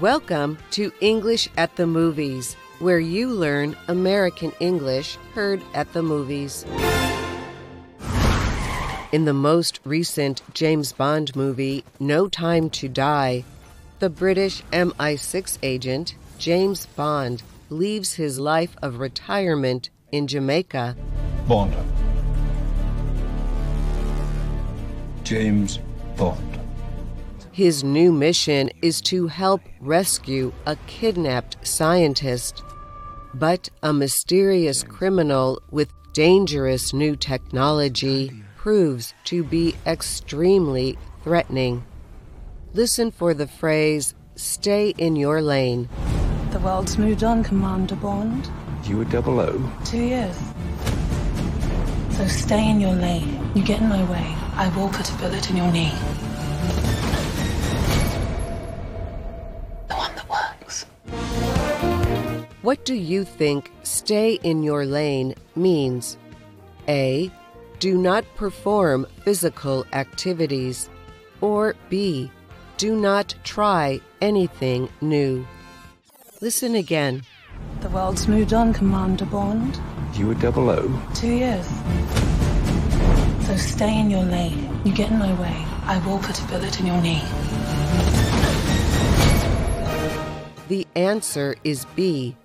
Welcome to English at the Movies, where you learn American English heard at the movies. In the most recent James Bond movie, No Time to Die, the British MI6 agent, James Bond, leaves his life of retirement in Jamaica. Bond. James Bond. His new mission is to help rescue a kidnapped scientist. But a mysterious criminal with dangerous new technology proves to be extremely threatening. Listen for the phrase, stay in your lane. The world's moved on, Commander Bond. You were double O. Two years. So stay in your lane. You get in my way, I will put a bullet in your knee. What do you think stay in your lane means? A. Do not perform physical activities. Or B. Do not try anything new. Listen again. The world's moved on, Commander Bond. You were double O. Two years. So stay in your lane. You get in my way, I will put a bullet in your knee. The answer is B.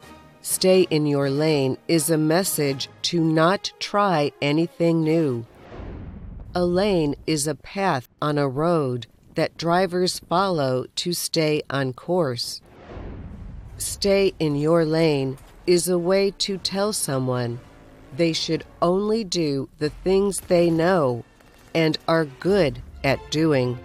Stay in your lane is a message to not try anything new. A lane is a path on a road that drivers follow to stay on course. Stay in your lane is a way to tell someone they should only do the things they know and are good at doing.